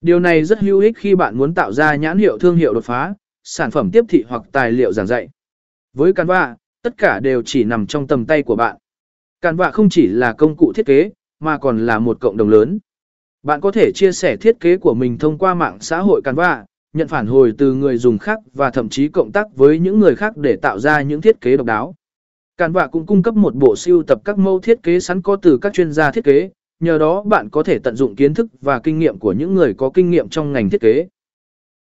Điều này rất hữu ích khi bạn muốn tạo ra nhãn hiệu thương hiệu đột phá, sản phẩm tiếp thị hoặc tài liệu giảng dạy. Với Canva, tất cả đều chỉ nằm trong tầm tay của bạn. Canva không chỉ là công cụ thiết kế, mà còn là một cộng đồng lớn. Bạn có thể chia sẻ thiết kế của mình thông qua mạng xã hội Canva, nhận phản hồi từ người dùng khác và thậm chí cộng tác với những người khác để tạo ra những thiết kế độc đáo. Canva cũng cung cấp một bộ siêu tập các mẫu thiết kế sẵn có từ các chuyên gia thiết kế, nhờ đó bạn có thể tận dụng kiến thức và kinh nghiệm của những người có kinh nghiệm trong ngành thiết kế.